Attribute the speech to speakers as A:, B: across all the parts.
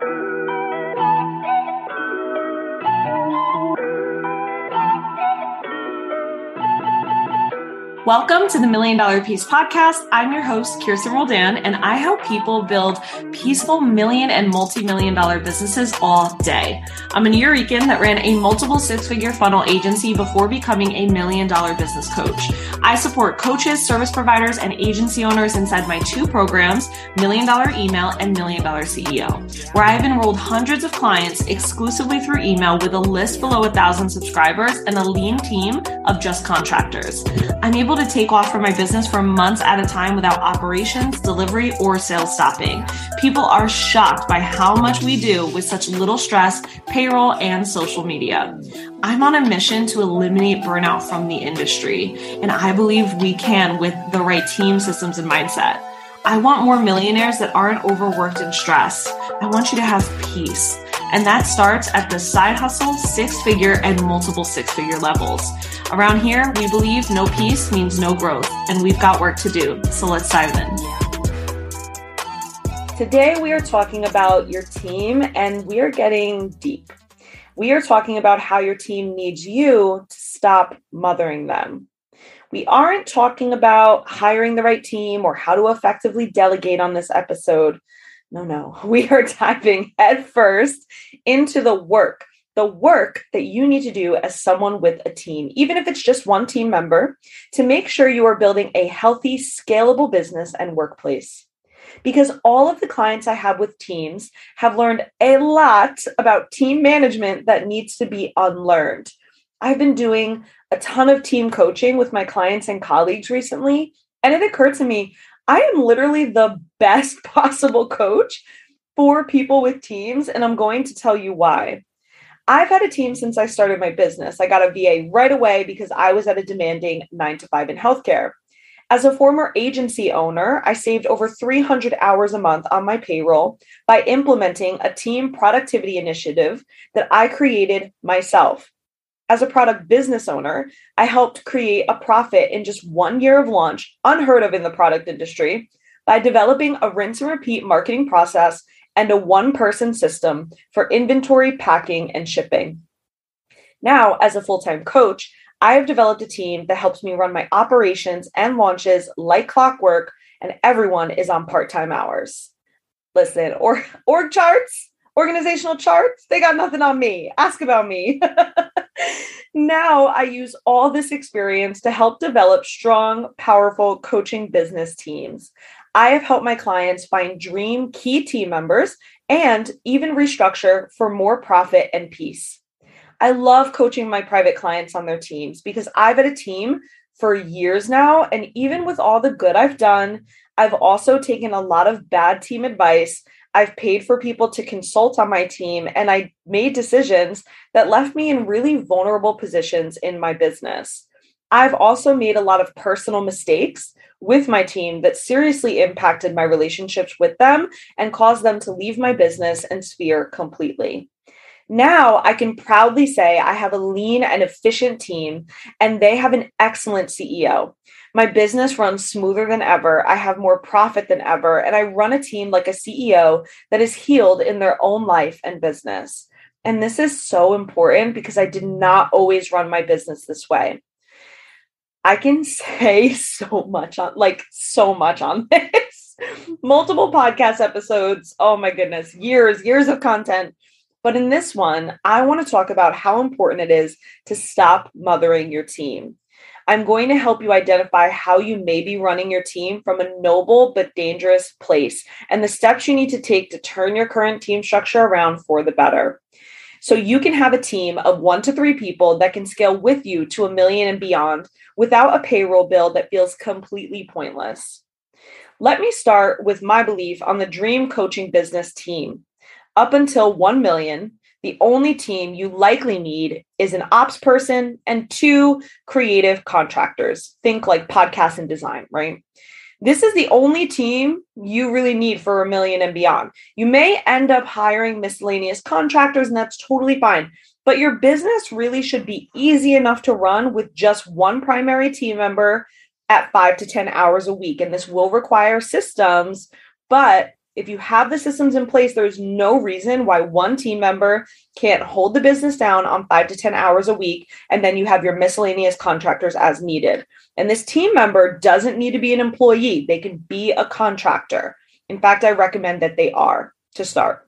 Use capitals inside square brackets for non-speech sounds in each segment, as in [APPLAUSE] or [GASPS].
A: you Welcome to the Million Dollar Peace Podcast. I'm your host, Kirsten Roldan, and I help people build peaceful million and multi million dollar businesses all day. I'm a Nuyorican that ran a multiple six figure funnel agency before becoming a million dollar business coach. I support coaches, service providers, and agency owners inside my two programs, Million Dollar Email and Million Dollar CEO, where I've enrolled hundreds of clients exclusively through email with a list below a thousand subscribers and a lean team of just contractors. I'm able to take off from my business for months at a time without operations, delivery, or sales stopping. People are shocked by how much we do with such little stress, payroll, and social media. I'm on a mission to eliminate burnout from the industry, and I believe we can with the right team, systems, and mindset. I want more millionaires that aren't overworked and stressed. I want you to have peace. And that starts at the side hustle, six figure, and multiple six figure levels. Around here, we believe no peace means no growth, and we've got work to do. So let's dive in. Today, we are talking about your team, and we are getting deep. We are talking about how your team needs you to stop mothering them. We aren't talking about hiring the right team or how to effectively delegate on this episode. No, no. [LAUGHS] We are diving headfirst into the work the work that you need to do as someone with a team, even if it's just one team member, to make sure you are building a healthy, scalable business and workplace. Because all of the clients I have with teams have learned a lot about team management that needs to be unlearned. I've been doing a ton of team coaching with my clients and colleagues recently, and it occurred to me I am literally the best [LAUGHS] possible coach for people with teams, and I'm going to tell you why. I've had a team since I started my business. I got a VA right away because I was at a demanding nine to five in healthcare. As a former agency owner, I saved over 300 hours a month on my payroll by implementing a team productivity initiative that I created myself. As a product business owner, I helped create a profit in just one year of launch, unheard of in the product industry, by developing a rinse and repeat marketing process and a one person system for inventory, packing, and shipping. Now, as a full time coach, I have developed a team that helps me run my operations and launches like clockwork, and everyone is on part time hours. Listen, or org charts, organizational charts, they got nothing on me. Ask about me. [LAUGHS] now I use all this experience to help develop strong, powerful coaching business teams. I have helped my clients find dream key team members and even restructure for more profit and peace. I love coaching my private clients on their teams because I've had a team for years now. And even with all the good I've done, I've also taken a lot of bad team advice. I've paid for people to consult on my team, and I made decisions that left me in really vulnerable positions in my business. I've also made a lot of personal mistakes with my team that seriously impacted my relationships with them and caused them to leave my business and sphere completely. Now I can proudly say I have a lean and efficient team, and they have an excellent CEO. My business runs smoother than ever. I have more profit than ever, and I run a team like a CEO that is healed in their own life and business. And this is so important because I did not always run my business this way. I can [LAUGHS] say so much on like so much on [LAUGHS] this. Multiple podcast episodes. Oh my goodness, years, years of content. But in this one, I want to talk about how important it is to stop mothering your team. I'm going to help you identify how you may be running your team from a noble but dangerous place and the steps you need to take to turn your current team structure around for the better. So you can have a team of one to three people that can scale with you to a million and beyond without a payroll bill that feels completely pointless. Let me start with my belief on the dream coaching business team. Up until 1 million, the only team you likely need is an ops person and two creative contractors. Think like podcast and design, right? This is the only team you really need for a million and beyond. You may end up hiring miscellaneous contractors, and that's totally fine. But your business really should be easy enough to run with just one primary team member at five to 10 hours a week. And this will require systems, but If you have the systems in place, there's no reason why one team member can't hold the business down on five to 10 hours a week, and then you have your miscellaneous contractors as needed. And this team member doesn't need to be an employee, they can be a contractor. In fact, I recommend that they are to start.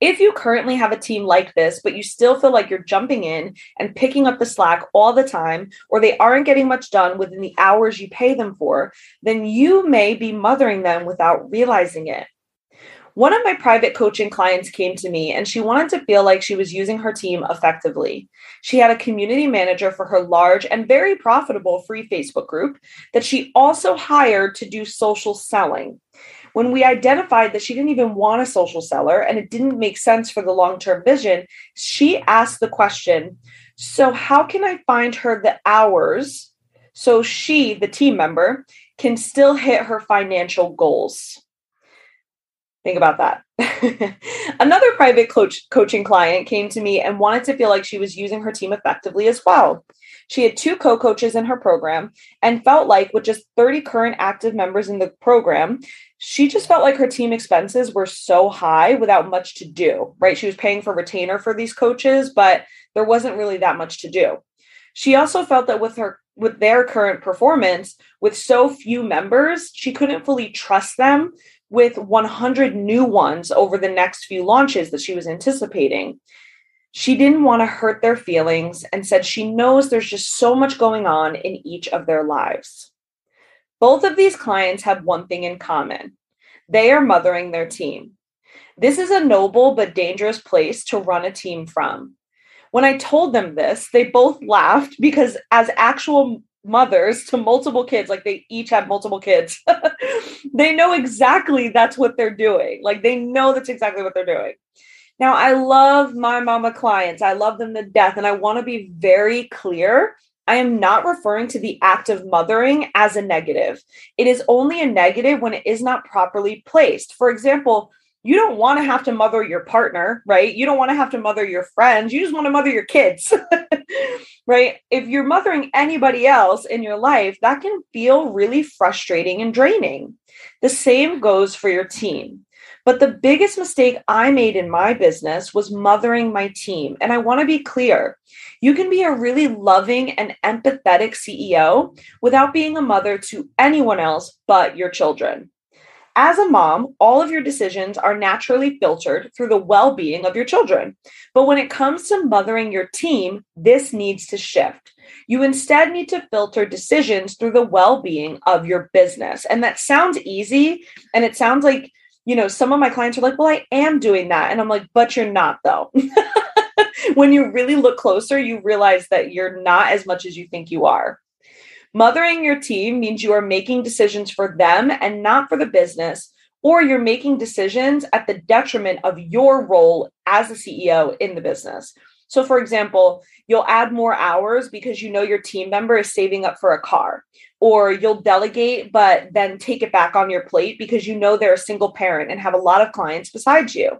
A: If you currently have a team like this, but you still feel like you're jumping in and picking up the slack all the time, or they aren't getting much done within the hours you pay them for, then you may be mothering them without realizing it. One of my private coaching clients came to me and she wanted to feel like she was using her team effectively. She had a community manager for her large and very profitable free Facebook group that she also hired to do social selling when we identified that she didn't even want a social seller and it didn't make sense for the long term vision, she asked the question So, how can I find her the hours so she, the team member, can still hit her financial goals? Think about that. [LAUGHS] Another private coach coaching client came to me and wanted to feel like she was using her team effectively as well. She had two co coaches in her program and felt like, with just 30 current active members in the program, she just felt like her team expenses were so high without much to do, right? She was paying for retainer for these coaches, but there wasn't really that much to do. She also felt that with her with their current performance, with so few members, she couldn't fully trust them with 100 new ones over the next few launches that she was anticipating. She didn't want to hurt their feelings and said she knows there's just so much going on in each of their lives. Both of these clients have one thing in common they are mothering their team. This is a noble but dangerous place to run a team from. When I told them this, they both [LAUGHS] laughed because, as actual mothers to multiple kids, like they each have multiple kids, [LAUGHS] they know exactly that's what they're doing. Like they know that's exactly what they're doing. Now, I love my mama clients. I love them to death. And I want to be very clear. I am not referring to the act of mothering as a negative. It is only a negative when it is not properly placed. For example, you don't want to have to mother your partner, right? You don't want to have to mother your friends. You just want to mother your kids, [LAUGHS] right? If you're mothering anybody else in your life, that can feel really frustrating and draining. The same goes for your team. But the biggest mistake I made in my business was mothering my team. And I want to be clear you can be a really loving and empathetic CEO without being a mother to anyone else but your children. As a mom, all of your decisions are naturally filtered through the well being of your children. But when it comes to mothering your team, this needs to shift. You instead need to filter decisions through the well being of your business. And that sounds easy. And it sounds like you know, some of my clients are like, well, I am doing that. And I'm like, but you're not, though. [LAUGHS] when you really look closer, you realize that you're not as much as you think you are. Mothering your team means you are making decisions for them and not for the business, or you're making decisions at the detriment of your role as a CEO in the business. So, for example, you'll add more hours because you know your team member is saving up for a car, or you'll delegate, but then take it back on your plate because you know they're a single parent and have a lot of clients besides you.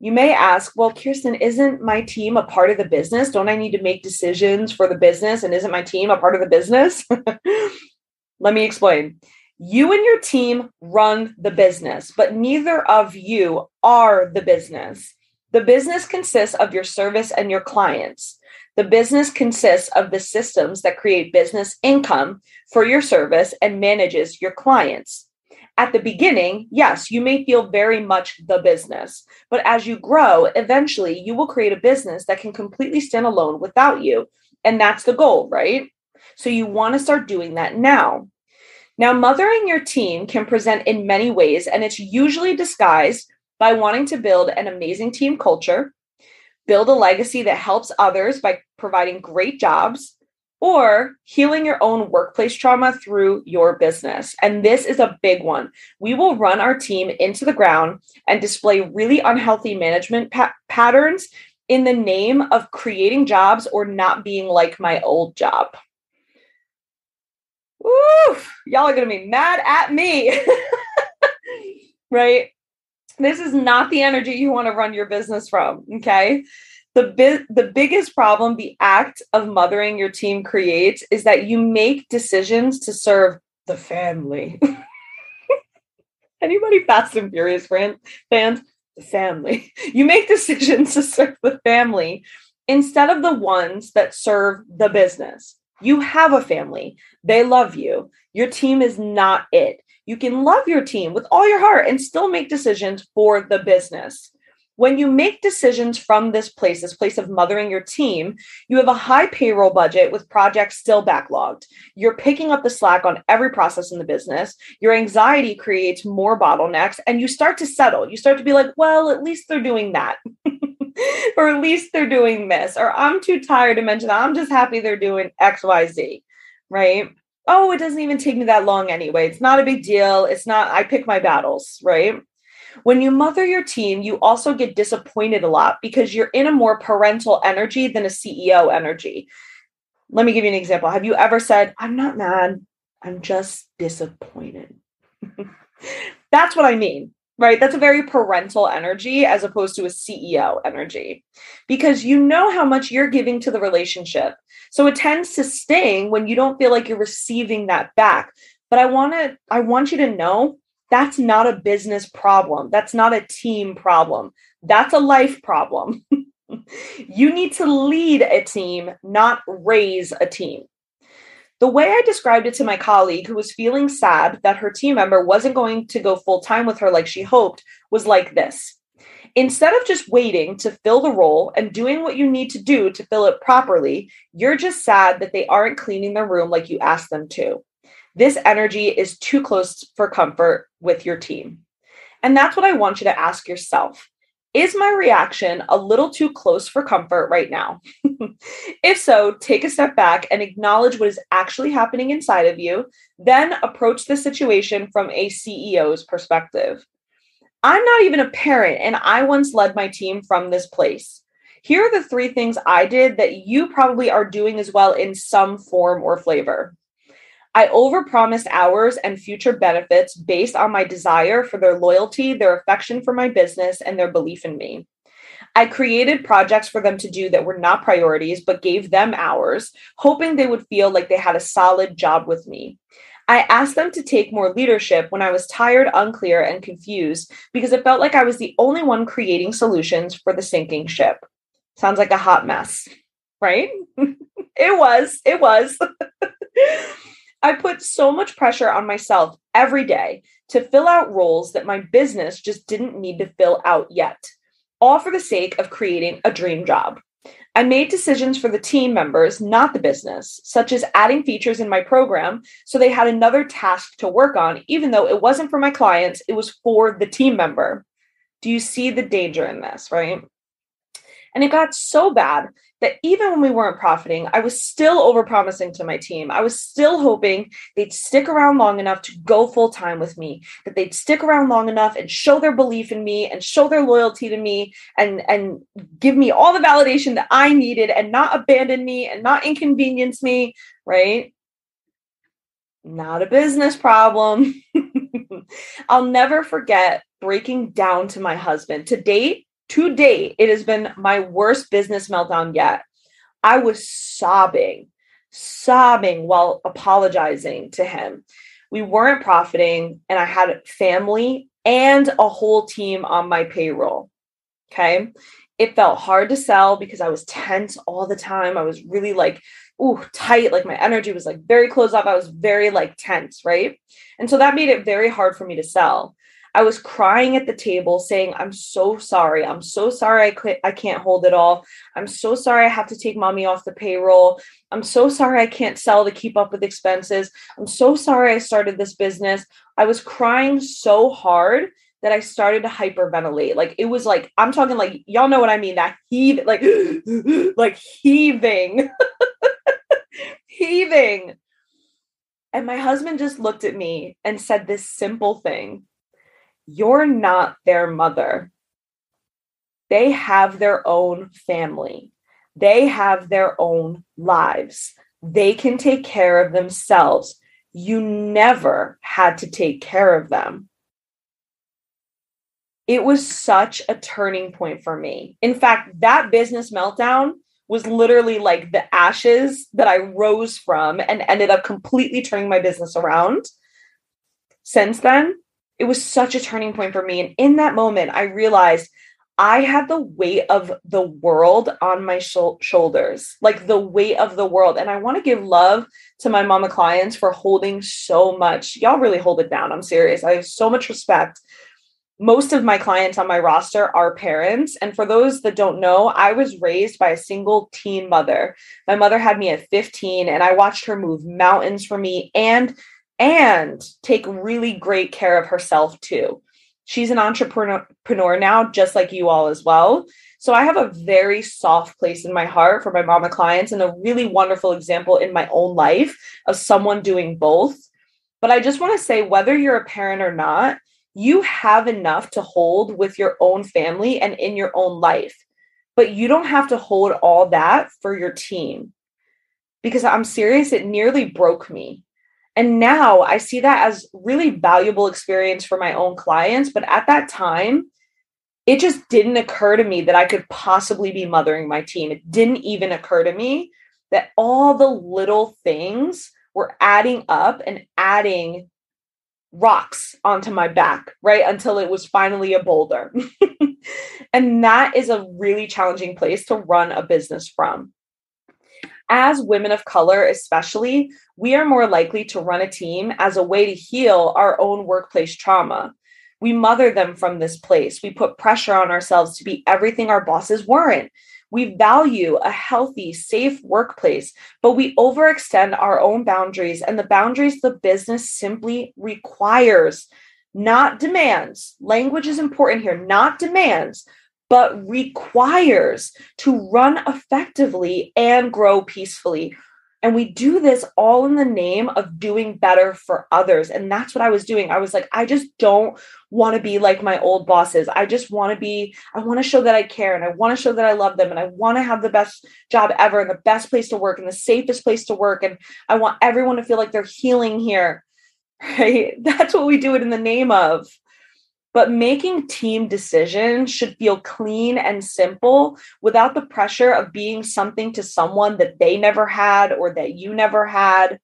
A: You may ask, well, Kirsten, isn't my team a part of the business? Don't I need to make decisions for the business? And isn't my team a part of the business? [LAUGHS] Let me explain. You and your team run the business, but neither of you are the business. The business consists of your service and your clients. The business consists of the systems that create business income for your service and manages your clients. At the beginning, yes, you may feel very much the business, but as you grow, eventually you will create a business that can completely stand alone without you. And that's the goal, right? So you want to start doing that now. Now, mothering your team can present in many ways, and it's usually disguised by wanting to build an amazing team culture, build a legacy that helps others by providing great jobs, or healing your own workplace trauma through your business. And this is a big one. We will run our team into the ground and display really unhealthy management pa- patterns in the name of creating jobs or not being like my old job. Woo! Y'all are going to be mad at me. [LAUGHS] right? This is not the energy you want to run your business from, okay? The bi- the biggest problem the act of mothering your team creates is that you make decisions to serve the family. [LAUGHS] Anybody Fast and Furious fans? The family. You make decisions to serve the family instead of the ones that serve the business. You have a family. They love you. Your team is not it. You can love your team with all your heart and still make decisions for the business. When you make decisions from this place, this place of mothering your team, you have a high payroll budget with projects still backlogged. You're picking up the slack on every process in the business. Your anxiety creates more bottlenecks, and you start to settle. You start to be like, well, at least they're doing that. [LAUGHS] or at least they're doing this. Or I'm too tired to mention that. I'm just happy they're doing XYZ. Right. Oh, it doesn't even take me that long anyway. It's not a big deal. It's not, I pick my battles. Right. When you mother your team, you also get disappointed a lot because you're in a more parental energy than a CEO energy. Let me give you an example. Have you ever said, I'm not mad, I'm just disappointed? [LAUGHS] That's what I mean, right? That's a very parental energy as opposed to a CEO energy because you know how much you're giving to the relationship. So it tends to sting when you don't feel like you're receiving that back. But I want to I want you to know that's not a business problem. That's not a team problem. That's a life problem. [LAUGHS] you need to lead a team, not raise a team. The way I described it to my colleague who was feeling sad that her team member wasn't going to go full time with her like she hoped was like this. Instead of just waiting to fill the role and doing what you need to do to fill it properly, you're just sad that they aren't cleaning their room like you asked them to. This energy is too close for comfort with your team. And that's what I want you to ask yourself. Is my reaction a little too close for comfort right now? [LAUGHS] if so, take a step back and acknowledge what is actually happening inside of you, then approach the situation from a CEO's perspective. I'm not even a parent, and I once led my team from this place. Here are the three things I did that you probably are doing as well in some form or flavor. I overpromised hours and future benefits based on my desire for their loyalty, their affection for my business, and their belief in me. I created projects for them to do that were not priorities, but gave them hours, hoping they would feel like they had a solid job with me. I asked them to take more leadership when I was tired, unclear, and confused because it felt like I was the only one creating solutions for the sinking ship. Sounds like a hot mess, right? [LAUGHS] it was. It was. [LAUGHS] I put so much pressure on myself every day to fill out roles that my business just didn't need to fill out yet, all for the sake of creating a dream job. I made decisions for the team members, not the business, such as adding features in my program so they had another task to work on, even though it wasn't for my clients, it was for the team member. Do you see the danger in this, right? And it got so bad that even when we weren't profiting, I was still overpromising to my team. I was still hoping they'd stick around long enough to go full time with me, that they'd stick around long enough and show their belief in me and show their loyalty to me and, and give me all the validation that I needed and not abandon me and not inconvenience me, right? Not a business problem. [LAUGHS] I'll never forget breaking down to my husband. To date, to date, it has been my worst business meltdown yet. I was sobbing, sobbing while apologizing to him. We weren't profiting, and I had family and a whole team on my payroll. Okay. It felt hard to sell because I was tense all the time. I was really like, ooh, tight. Like my energy was like very closed off. I was very like tense. Right. And so that made it very hard for me to sell. I was crying at the table saying, I'm so sorry. I'm so sorry I, quit. I can't hold it all. I'm so sorry I have to take mommy off the payroll. I'm so sorry I can't sell to keep up with expenses. I'm so sorry I started this business. I was crying so hard that I started to hyperventilate. Like it was like, I'm talking like, y'all know what I mean, that heave, like, [GASPS] like heaving, [LAUGHS] heaving. And my husband just looked at me and said this simple thing you're not their mother. They have their own family, they have their own lives. They can take care of themselves. You never had to take care of them. It was such a turning point for me. In fact, that business meltdown was literally like the ashes that I rose from and ended up completely turning my business around. Since then, it was such a turning point for me. And in that moment, I realized I had the weight of the world on my sh- shoulders, like the weight of the world. And I want to give love to my mama clients for holding so much. Y'all really hold it down. I'm serious. I have so much respect. Most of my clients on my roster are parents. And for those that don't know, I was raised by a single teen mother. My mother had me at 15, and I watched her move mountains for me and and take really great care of herself too. She's an entrepreneur now, just like you all as well. So I have a very soft place in my heart for my mama clients and a really wonderful example in my own life of someone doing both. But I just want to say whether you're a parent or not, you have enough to hold with your own family and in your own life. But you don't have to hold all that for your team. Because I'm serious, it nearly broke me and now I see that as really valuable experience for my own clients. But at that time, it just didn't occur to me that I could possibly be mothering my team. It didn't even occur to me that all the little things were adding up and adding rocks onto my back, right? Until it was finally a boulder. [LAUGHS] and that is a really challenging place to run a business from as women of color, especially, we are more likely to run a team as a way to heal our own workplace trauma. We mother them from this place. We put pressure on ourselves to be everything our bosses weren't. We value a healthy, safe workplace, but we overextend our own boundaries and the boundaries the business simply requires, not demands. Language is important here, not demands, but requires to run effectively and grow peacefully. And we do this all in the name of doing better for others. And that's what I was doing. I was like, I just don't want to be like my old bosses. I just want to be, I want to show that I care and I want to show that I love them and I want to have the best job ever and the best place to work and the safest place to work. And I want everyone to feel like they're healing here. [LAUGHS] Right? That's what we do it in the name of. But making team decisions should feel clean and simple without the pressure of being something to someone that they never had or that you never had.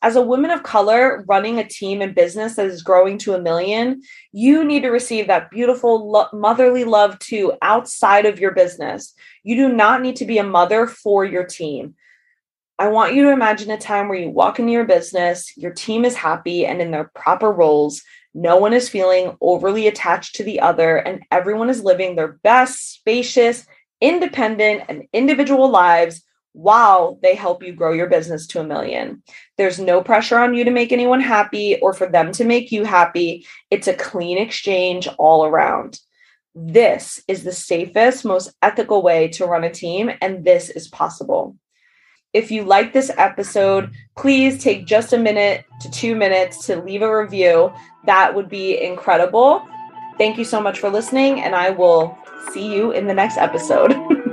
A: As a woman of color running a team and business that is growing to a million, you need to receive that beautiful lo- motherly love too outside of your business. You do not need to be a mother for your team. I want you to imagine a time where you walk into your business, your team is happy and in their proper roles, no one is feeling overly attached to the other, and everyone is living their best, spacious, independent, and individual lives while they help you grow your business to a million. There's no pressure on you to make anyone happy or for them to make you happy. It's a clean exchange all around. This is the safest, most ethical way to run a team, and this is possible. If you like this episode, please take just a minute to two minutes to leave a review. That would be incredible. Thank you so much for listening, and I will see you in the next episode. [LAUGHS]